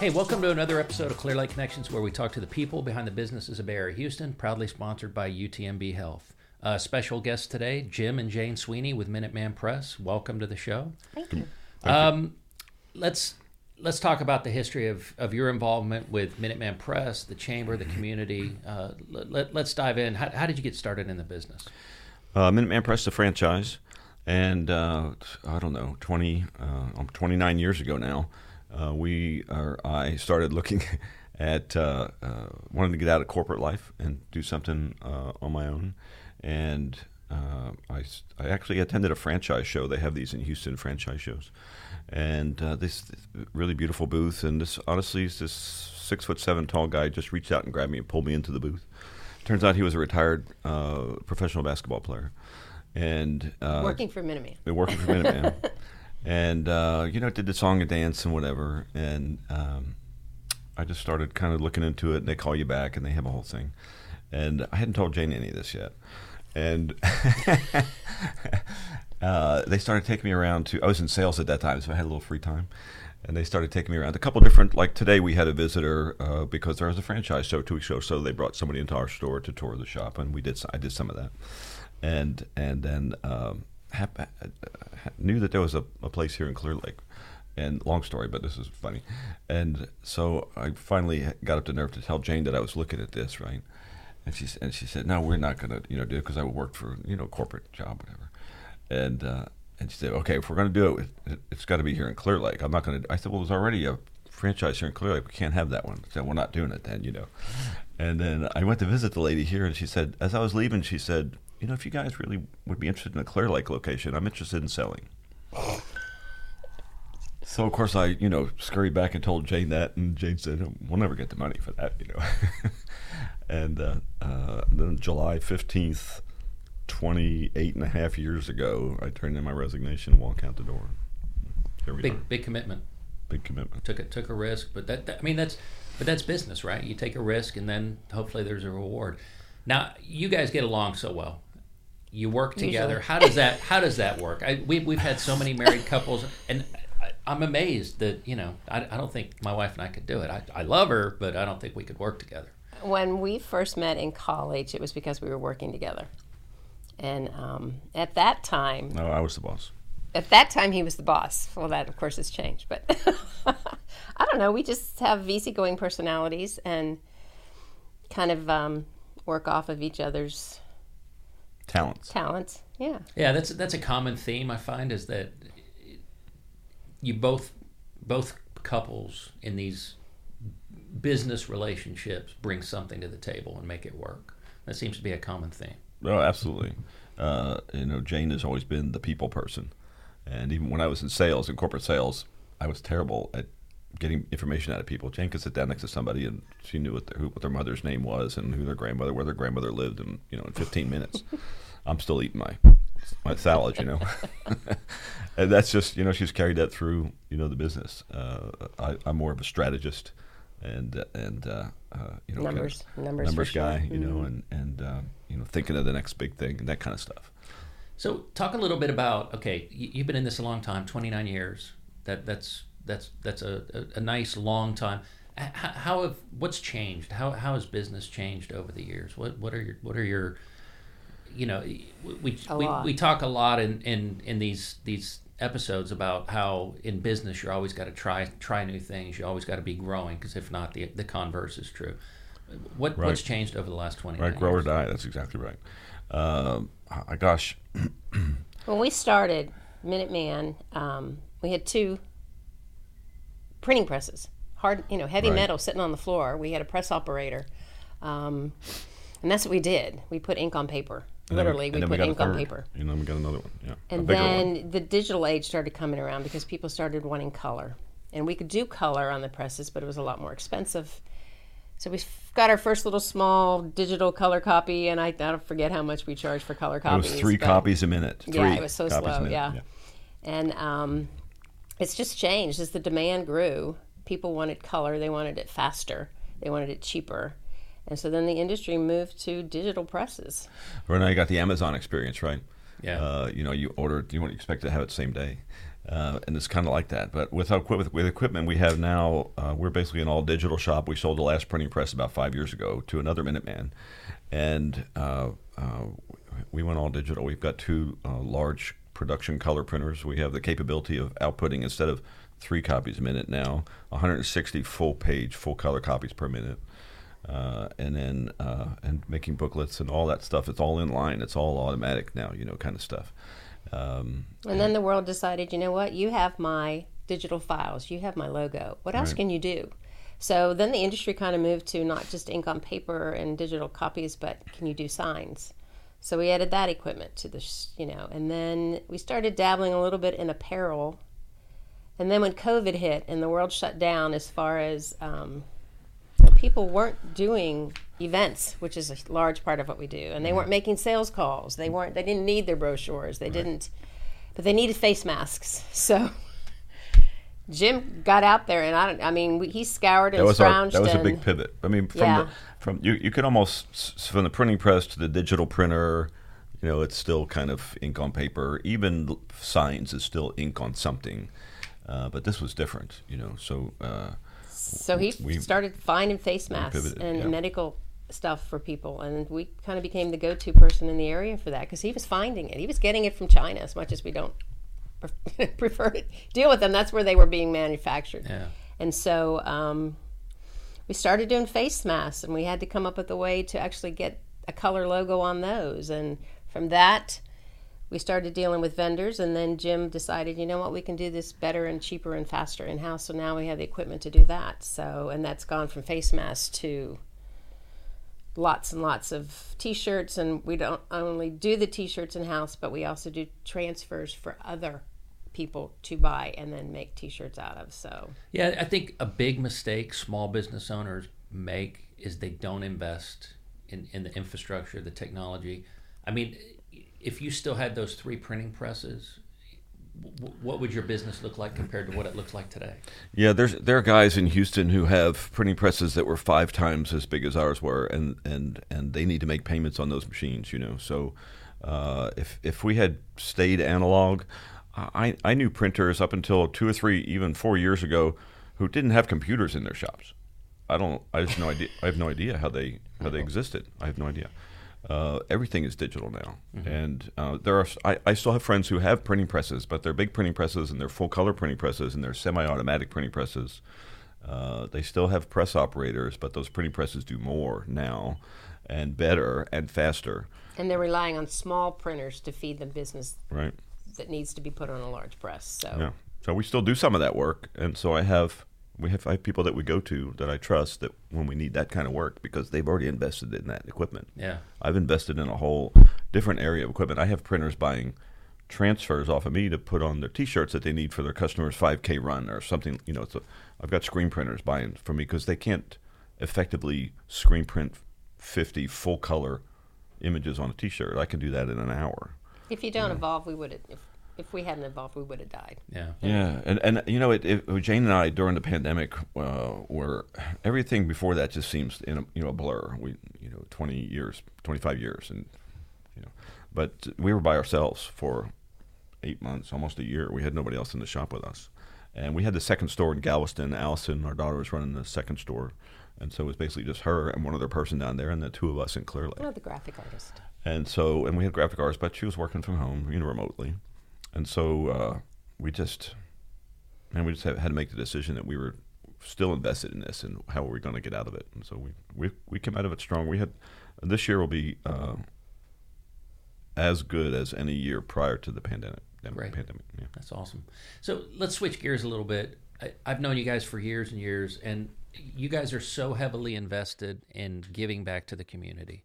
Hey, welcome to another episode of Clear Lake Connections, where we talk to the people behind the businesses of Bay Area Houston, proudly sponsored by UTMB Health. Uh, special guests today, Jim and Jane Sweeney with Minuteman Press. Welcome to the show. Thank you. Um, let's let's talk about the history of, of your involvement with Minuteman Press, the chamber, the community. Uh, let, us dive in. How, how, did you get started in the business? Uh, Minuteman Press, the franchise, and uh, I don't know, 20, uh, 29 years ago now, uh, we I started looking at uh, uh, wanting to get out of corporate life and do something uh, on my own. And uh, I, I actually attended a franchise show. They have these in Houston, franchise shows. And uh, this, this really beautiful booth. And this, honestly, is this six foot seven tall guy just reached out and grabbed me and pulled me into the booth. Turns out he was a retired professional basketball player. And working for Minuteman. Working for Minuteman. and uh, you know did the song and dance and whatever. And um, i just started kind of looking into it and they call you back and they have a whole thing. And i hadn't told jane any of this yet. And uh, they started taking me around to i was in sales at that time so i had a little free time. And they started taking me around a couple different like today we had a visitor uh, because there was a franchise show two weeks ago so they brought somebody into our store to tour the shop and we did i did some of that. And and then um, knew that there was a, a place here in Clear Lake. And long story, but this is funny. And so I finally got up the nerve to tell Jane that I was looking at this, right? And she and she said, "No, we're not going to, you know, do it because I worked for, you know, corporate job, whatever." And uh, and she said, "Okay, if we're going to do it, it has got to be here in Clear Lake. I'm not going to." I said, "Well, there's already a franchise here in Clear Lake. We can't have that one." Said, "We're not doing it then, you know." And then I went to visit the lady here, and she said, as I was leaving, she said, you know, if you guys really would be interested in a Clear Lake location, I'm interested in selling. So of course I, you know, scurried back and told Jane that, and Jane said, "We'll never get the money for that," you know. and uh, uh, then July fifteenth, 28 and a half years ago, I turned in my resignation and walked out the door. big, are. big commitment. Big commitment. Took it, took a risk, but that, that I mean that's, but that's business, right? You take a risk, and then hopefully there's a reward. Now you guys get along so well you work together. Usually. How does that How does that work? I, we, we've had so many married couples, and I, am amazed that you know I, I don't think my wife and I could do it. I, I love her, but I don't think we could work together. When we first met in college, it was because we were working together, and um, at that time, no, I was the boss. At that time, he was the boss. Well, that of course has changed, but I don't know. We just have easygoing personalities and kind of um, work off of each other's talents. Talents, yeah. Yeah, that's that's a common theme I find is that you both both couples in these business relationships bring something to the table and make it work. That seems to be a common theme. Oh, absolutely. Uh, you know, Jane has always been the people person, and even when I was in sales, in corporate sales, I was terrible at getting information out of people. Jane could sit down next to somebody and she knew what their, who, what their mother's name was and who their grandmother, where their grandmother lived, and you know, in 15 minutes. I'm still eating my my salad, you know. and that's just you know she's carried that through you know the business. Uh, I, am more of a strategist and and uh, uh, you know numbers kind of numbers, numbers guy, sure. you know, mm-hmm. and and um, you know thinking of the next big thing and that kind of stuff. So talk a little bit about okay, you've been in this a long time, 29 years. That that's that's that's a, a, a nice long time. How have what's changed? How how has business changed over the years? What what are your what are your you know we we, we talk a lot in, in in these these episodes about how in business you're always got to try try new things. You always got to be growing because if not, the the converse is true. What right. what's changed over the last twenty? Right, grow years? or die. That's exactly right. Uh, gosh. when we started Minuteman, um, we had two printing presses, hard, you know, heavy right. metal sitting on the floor. We had a press operator, um, and that's what we did. We put ink on paper. And Literally, then, we put we ink on paper. And then we got another one. Yeah, and then one. the digital age started coming around because people started wanting color, and we could do color on the presses, but it was a lot more expensive. So we got our first little small digital color copy, and I, I don't forget how much we charged for color copies. It was three copies a minute. Three yeah, it was so slow. Yeah. yeah. and um, it's just changed as the demand grew. People wanted color; they wanted it faster, they wanted it cheaper, and so then the industry moved to digital presses. Right now, you got the Amazon experience, right? Yeah. Uh, you know, you order, you want to expect to have it same day. Uh, and it's kind of like that. But with, with, with equipment we have now, uh, we're basically an all digital shop. We sold the last printing press about five years ago to another Minuteman, and uh, uh we went all digital. We've got two uh, large production color printers. We have the capability of outputting instead of three copies a minute now, 160 full page, full color copies per minute. Uh, and then uh, and making booklets and all that stuff. It's all in line. It's all automatic now, you know, kind of stuff. Um, and then the world decided, you know what? You have my digital files. You have my logo. What else right. can you do? So then the industry kind of moved to not just ink on paper and digital copies, but can you do signs? So we added that equipment to the, you know, and then we started dabbling a little bit in apparel. And then when COVID hit and the world shut down, as far as um, people weren't doing events, which is a large part of what we do, and they weren't making sales calls. They weren't. They didn't need their brochures. They right. didn't, but they needed face masks. So Jim got out there, and I don't. I mean, he scoured and that was our, That was a big pivot. I mean, from yeah. the, from you, you could almost from the printing press to the digital printer. You know, it's still kind of ink on paper. Even signs is still ink on something, uh, but this was different. You know, so. Uh, so he we, started finding face masks and yeah. medical stuff for people, and we kind of became the go-to person in the area for that because he was finding it. He was getting it from China as much as we don't prefer to deal with them. That's where they were being manufactured. Yeah. And so um, we started doing face masks, and we had to come up with a way to actually get a color logo on those. And from that, we started dealing with vendors, and then Jim decided, you know what, we can do this better and cheaper and faster in house. So now we have the equipment to do that. So, and that's gone from face masks to lots and lots of t-shirts and we don't only do the t-shirts in house but we also do transfers for other people to buy and then make t-shirts out of so. Yeah i think a big mistake small business owners make is they don't invest in, in the infrastructure the technology. I mean if you still had those three printing presses, what would your business look like compared to what it looks like today? Yeah, there's there are guys in Houston who have printing presses that were five times as big as ours were, and and and they need to make payments on those machines. You know, so uh, if if we had stayed analog, I I knew printers up until two or three, even four years ago, who didn't have computers in their shops. I don't. I have no idea. I have no idea how they how they existed. I have no idea. Uh, everything is digital now, mm-hmm. and uh, there are. I, I, still have friends who have printing presses, but they're big printing presses and they're full color printing presses and they're semi-automatic printing presses. Uh, they still have press operators, but those printing presses do more now, and better and faster. And they're relying on small printers to feed the business right. that needs to be put on a large press. So yeah, so we still do some of that work, and so I have we have five people that we go to that I trust that when we need that kind of work because they've already invested in that equipment. Yeah. I've invested in a whole different area of equipment. I have printers buying transfers off of me to put on their t-shirts that they need for their customers 5k run or something, you know, a, I've got screen printers buying from me because they can't effectively screen print 50 full color images on a t-shirt. I can do that in an hour. If you don't you know? evolve, we would if if we hadn't evolved, we would have died. Yeah. Yeah, and and you know, it, it, Jane and I during the pandemic uh, were everything before that just seems in a, you know a blur. We you know twenty years, twenty five years, and you know, but we were by ourselves for eight months, almost a year. We had nobody else in the shop with us, and we had the second store in Galveston. Allison, our daughter, was running the second store. And so it was basically just her and one other person down there, and the two of us in Clear Lake. Oh, the graphic artist. And so, and we had graphic artists, but she was working from home, you know, remotely and so uh, we just and we just had, had to make the decision that we were still invested in this and how were we going to get out of it. And so we, we we came out of it strong. We had this year will be uh, as good as any year prior to the pandemic. Great. Pandemic. Yeah. That's awesome. So let's switch gears a little bit. I, I've known you guys for years and years, and you guys are so heavily invested in giving back to the community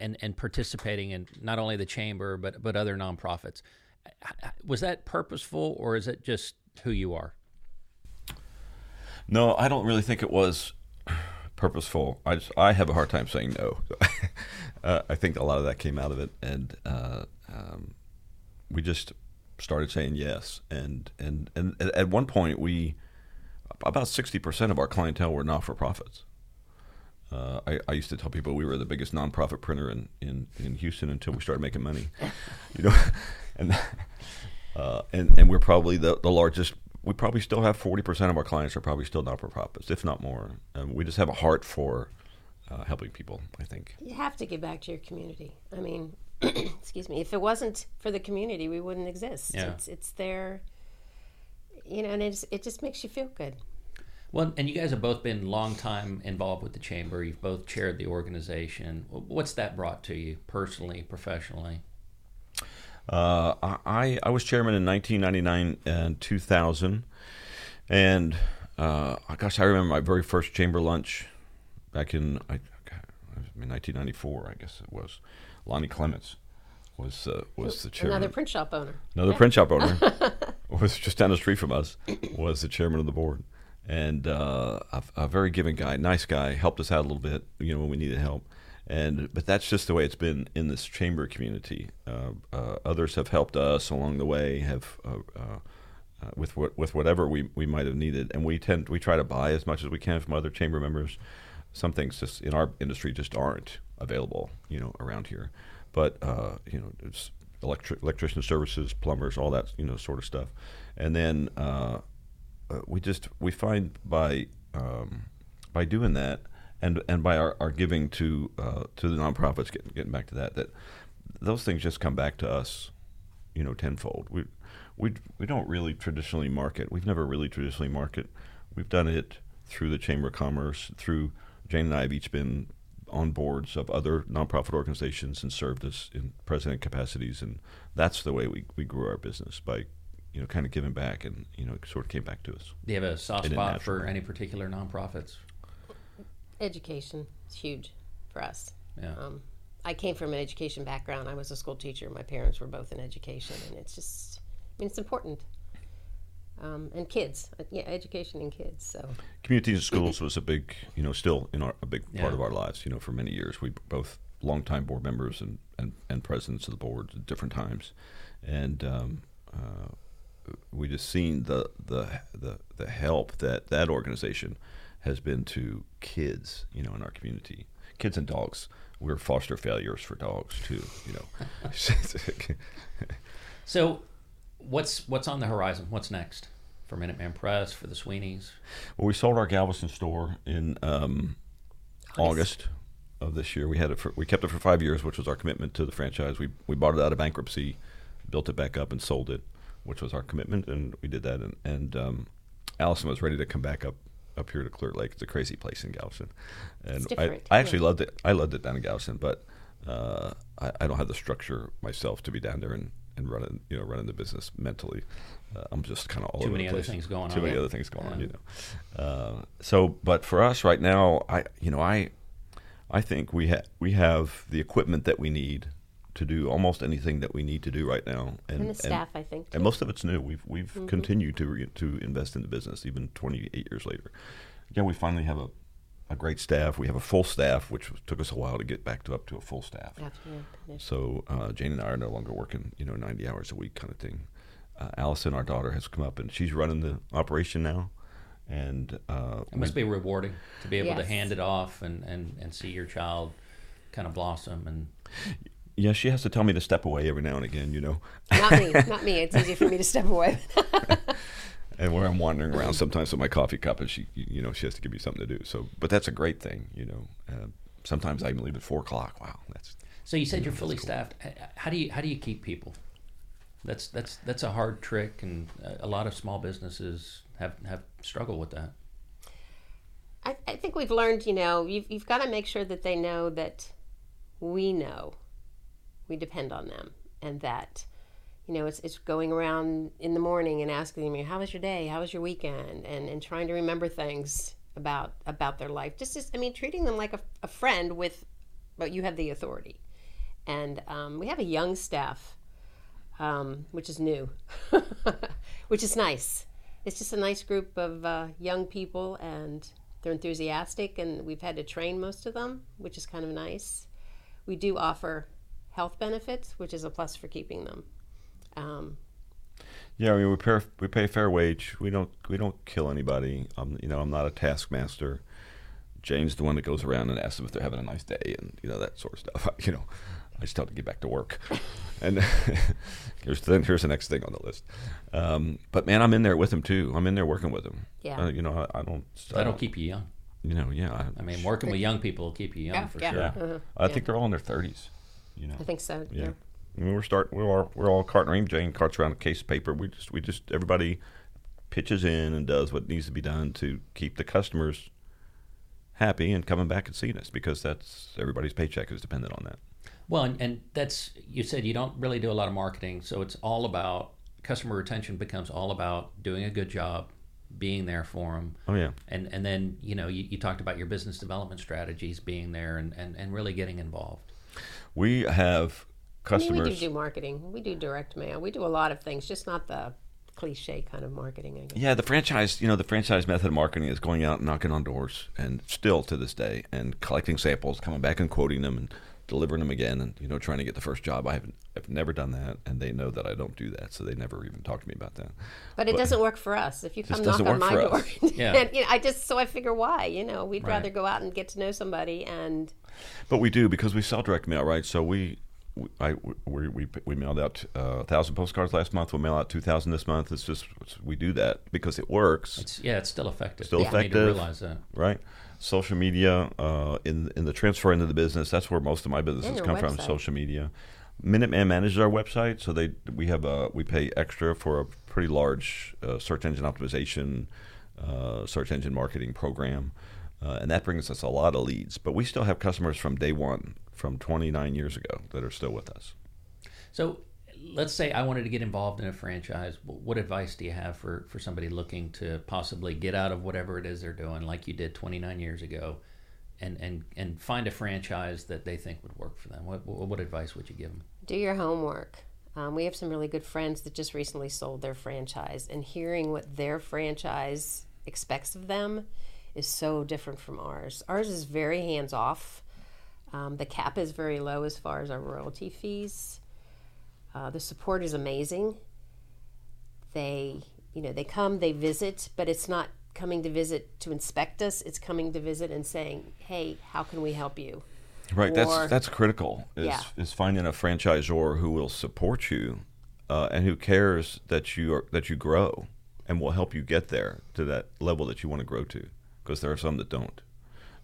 and and participating in not only the chamber but but other nonprofits was that purposeful or is it just who you are? No, I don't really think it was purposeful. I just I have a hard time saying no. uh, I think a lot of that came out of it, and uh, um, we just started saying yes. And and and at one point, we about sixty percent of our clientele were not for profits. Uh, I, I, used to tell people we were the biggest nonprofit printer in, in, in Houston until we started making money, you know, and uh, and and we're probably the the largest. We probably still have forty percent of our clients are probably still not for profits, if not more. Um, we just have a heart for uh, helping people. I think You have to give back to your community. I mean, excuse me. If it wasn't for the community, we wouldn't exist. Yeah. It's it's there. You know, and it's, it just makes you feel good. Well, and you guys have both been long time involved with the chamber. You've both chaired the organization. What's that brought to you personally, professionally? uh, I I was chairman in 1999 and 2000, and uh, gosh, I remember my very first chamber lunch back in I, in 1994. I guess it was. Lonnie Clements was uh, was the chairman. Another print shop owner. Another print shop owner was just down the street from us. Was the chairman of the board, and uh, a, a very giving guy, nice guy, helped us out a little bit, you know, when we needed help. And but that's just the way it's been in this chamber community. Uh, uh, others have helped us along the way, have uh, uh, uh, with what with whatever we, we might have needed, and we tend we try to buy as much as we can from other chamber members. Some things just in our industry just aren't available, you know, around here. But you know, it's electric electrician services, plumbers, all that you know sort of stuff. And then uh, we just we find by um, by doing that and and by our, our giving to uh, to the nonprofits, getting getting back to that, that those things just come back to us, you know, tenfold. We we we don't really traditionally market. We've never really traditionally market. We've done it through the Chamber of Commerce, through Jane and I have each been on boards of other nonprofit organizations and served as in president capacities, and that's the way we, we grew our business by, you know, kind of giving back, and you know, it sort of came back to us. Do you have a soft In spot natural for any particular nonprofits? Education is huge for us. Yeah. Um, I came from an education background. I was a school teacher. My parents were both in education, and it's just, I mean, it's important. Um, and kids, uh, yeah, education and kids. So Communities In Schools was a big, you know, still in our a big Yeah. part of our lives. You know, for many years, we both longtime board members and, and, and presidents of the boards at different times, and um, uh, we just seen the, the the the help that that organization has been to kids, you know, in our community, kids and dogs. We're foster failures for dogs too, you know. So, what's what's on the horizon? What's next for Minuteman Press for the Sweeneys? Well, we sold our Galveston store in um, August of this year. We had it for we kept it for five years, which was our commitment to the franchise. We we bought it out of bankruptcy, built it back up, and sold it, which was our commitment, and we did that. And, and um, Allison was ready to come back up up here to Clear Lake. It's a crazy place in Galveston, and It's I, I actually yeah. loved it. I loved it down in Galveston, but uh, I, I don't have the structure myself to be down there and. And running, you know, running the business mentally, uh, I'm just kind of all over Too over many the other place. things going Too on. Too many Yeah. other things going on, you know. Uh, so, but for us right now, I you know I I think we ha- we have the equipment that we need to do almost anything that we need to do right now, and, and the staff, I think. and most of it's new. We've we've continued to re- to invest in the business even 28 years later. Yeah, we finally have a, a great staff. We have a full staff, which took us a while to get back to up to a full staff. After you. So uh, Jane and I are no longer working, you know, 90 hours a week kind of thing. Uh, Allison, our daughter, has come up and she's running the operation now, and uh, It must be rewarding to be able to hand it off and, and, and see your child kind of blossom and yeah, she has to tell me to step away every now and again, you know, not me, not me. It's easy for me to step away. and where I'm wandering around sometimes with my coffee cup, and she, you know, she has to give me something to do. So, but that's a great thing, you know. Uh, sometimes I even leave at four o'clock. Wow, that's So you said you're fully staffed. How do you how do you keep people? That's that's that's a hard trick, and a- a lot of small businesses have have struggled with that. I, I think we've learned, you know, you've, you've got to make sure that they know that we know we depend on them and that, you know, it's, it's going around in the morning and asking them, how was your day? How was your weekend? And, and trying to remember things about, about their life. Just, as, I mean, treating them like a, a friend with, but you have the authority. And um, we have a young staff, um, which is new, which is nice. It's just a nice group of uh, young people, and they're enthusiastic. And we've had to train most of them, which is kind of nice. We do offer health benefits, which is a plus for keeping them. Um, Yeah, I mean we pay we pay fair wage. We don't we don't kill anybody. Um, you know, I'm not a taskmaster. Jane's the one that goes around and asks them if they're having a nice day and you know that sort of stuff. You know, I just tell them to get back to work and Here's the here's the next thing on the list. Um, but man, I'm in there with him too. I'm in there working with him. Yeah. Uh, you know, I, I don't. I That'll don't- keep you young. You know, yeah. I mean, working with young people will keep you young Yeah, for yeah. sure. yeah. Uh-huh. I Yeah. think they're all in their 30s. You know. I think so. Yeah. Yeah. I mean, we're start we're all, we're all carting around. Jane carts around a case of paper. We just we just everybody pitches in and does what needs to be done to keep the customers happy and coming back and seeing us because that's everybody's paycheck is dependent on that. Well, and, and that's you said you don't really do a lot of marketing, so it's all about customer retention becomes all about doing a good job, being there for them, Oh yeah. and and then you know you, you talked about your business development strategies, being there and, and, and really getting involved. We have I mean, customers. we do do marketing. We do direct mail. We do a lot of things, just not the cliche kind of marketing. I guess. Yeah, the franchise, you know, the franchise method of marketing is going out and knocking on doors, and still to this day, and collecting samples, coming back and quoting them, and delivering them again, and you know, trying to get the first job. I haven't, I've never done that, and they know that I don't do that, so they never even talk to me about that. But it But- doesn't work for us. If you come knock on my door. Yeah. and, you know, I just so I figure why. You know, we'd Right. rather go out and get to know somebody and But we do because we sell direct mail, right? So we. we- I, we, we, we mailed out uh, a thousand postcards last month. We'll mail out two thousand this month. It's just we do that because it works. It's yeah, it's still effective. Still You need to effective. realize that. right? Social media uh, in in the transfer into the business. That's where most of my businesses your come from. Social media. Minuteman manages our website, so they we have a we pay extra for a pretty large uh, search engine optimization, uh, search engine marketing program, uh, and that brings us a lot of leads. But we still have customers from day one, from 29 years ago, that are still with us. So let's say I wanted to get involved in a franchise. What advice do you have for, for somebody looking to possibly get out of whatever it is they're doing, like you did 29 years ago, and, and, and find a franchise that they think would work for them? What, what, what advice would you give them? do your homework. Um, we have some really good friends that just recently sold their franchise, and hearing what their franchise expects of them is so different from ours. Ours is very hands off. Um, the cap is very low as far as our royalty fees. Uh, the support is amazing. They, you know, they come, they visit, but it's not coming to visit to inspect us. It's coming to visit and saying, "Hey, how can we help you?" Right. Or- that's that's critical. Is, Yeah. is finding a franchisor who will support you, uh, and who cares that you are that you grow, and will help you get there to that level that you want to grow to. Because there are some that don't.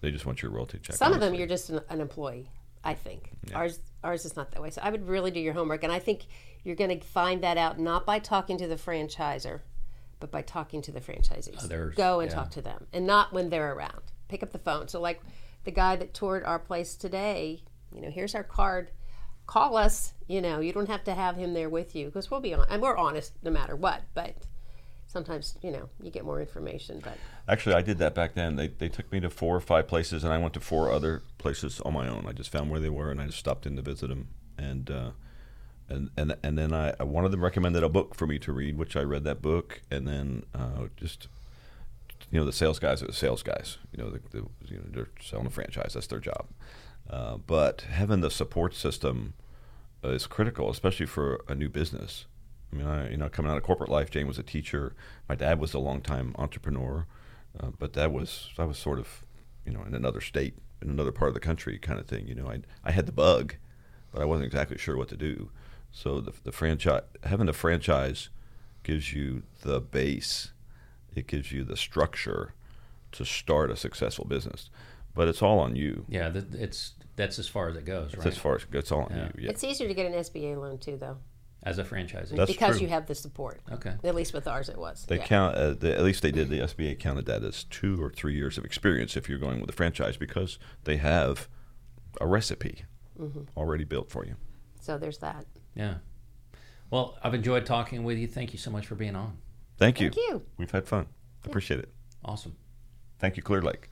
They just want your royalty check. Some of them you're just an, an employee. I think ours ours is not that way. So I would really do your homework, and I think you're going to find that out not by talking to the franchisor, but by talking to the franchisees. Others, Go and yeah. talk to them, and not when they're around. Pick up the phone. So like the guy that toured our place today, you know, here's our card. Call us. You know, you don't have to have him there with you because we'll be on, and we're honest no matter what. But sometimes, you know, you get more information. But Actually, I did that back then. They, they took me to four or five places, and I went to four other places on my own. I just found where they were, and I just stopped in to visit them. And uh, and and and then I one of them recommended a book for me to read, which I read that book, and then uh, just you know the sales guys are the sales guys. You know, the, the, you know they're selling a franchise. That's their job. Uh, but having the support system is critical, especially for a new business. I mean, I, you know, coming out of corporate life, Jane was a teacher. My dad was a longtime entrepreneur, uh, but that was I was sort of, you know, in another state, in another part of the country, kind of thing. You know, I I had the bug, but I wasn't exactly sure what to do. So the the franchise having a franchise gives you the base, it gives you the structure to start a successful business, but it's all on you. Yeah, th- it's that's as far as it goes, It's right? as far as it's all on Yeah. you. Yeah, it's easier to get an SBA loan too, though, as a franchisee. That's because true. you have the support. okay. At least with ours, it was. They Yeah. count uh, the, at least they did. The SBA counted that as two or three years of experience if you're going with a franchise because they have a recipe Mm-hmm. already built for you. So there's that. Yeah. Well, I've enjoyed talking with you. Thank you so much for being on. Thank you. Thank you. We've had fun. Appreciate it. Awesome. Thank you, Clear Lake.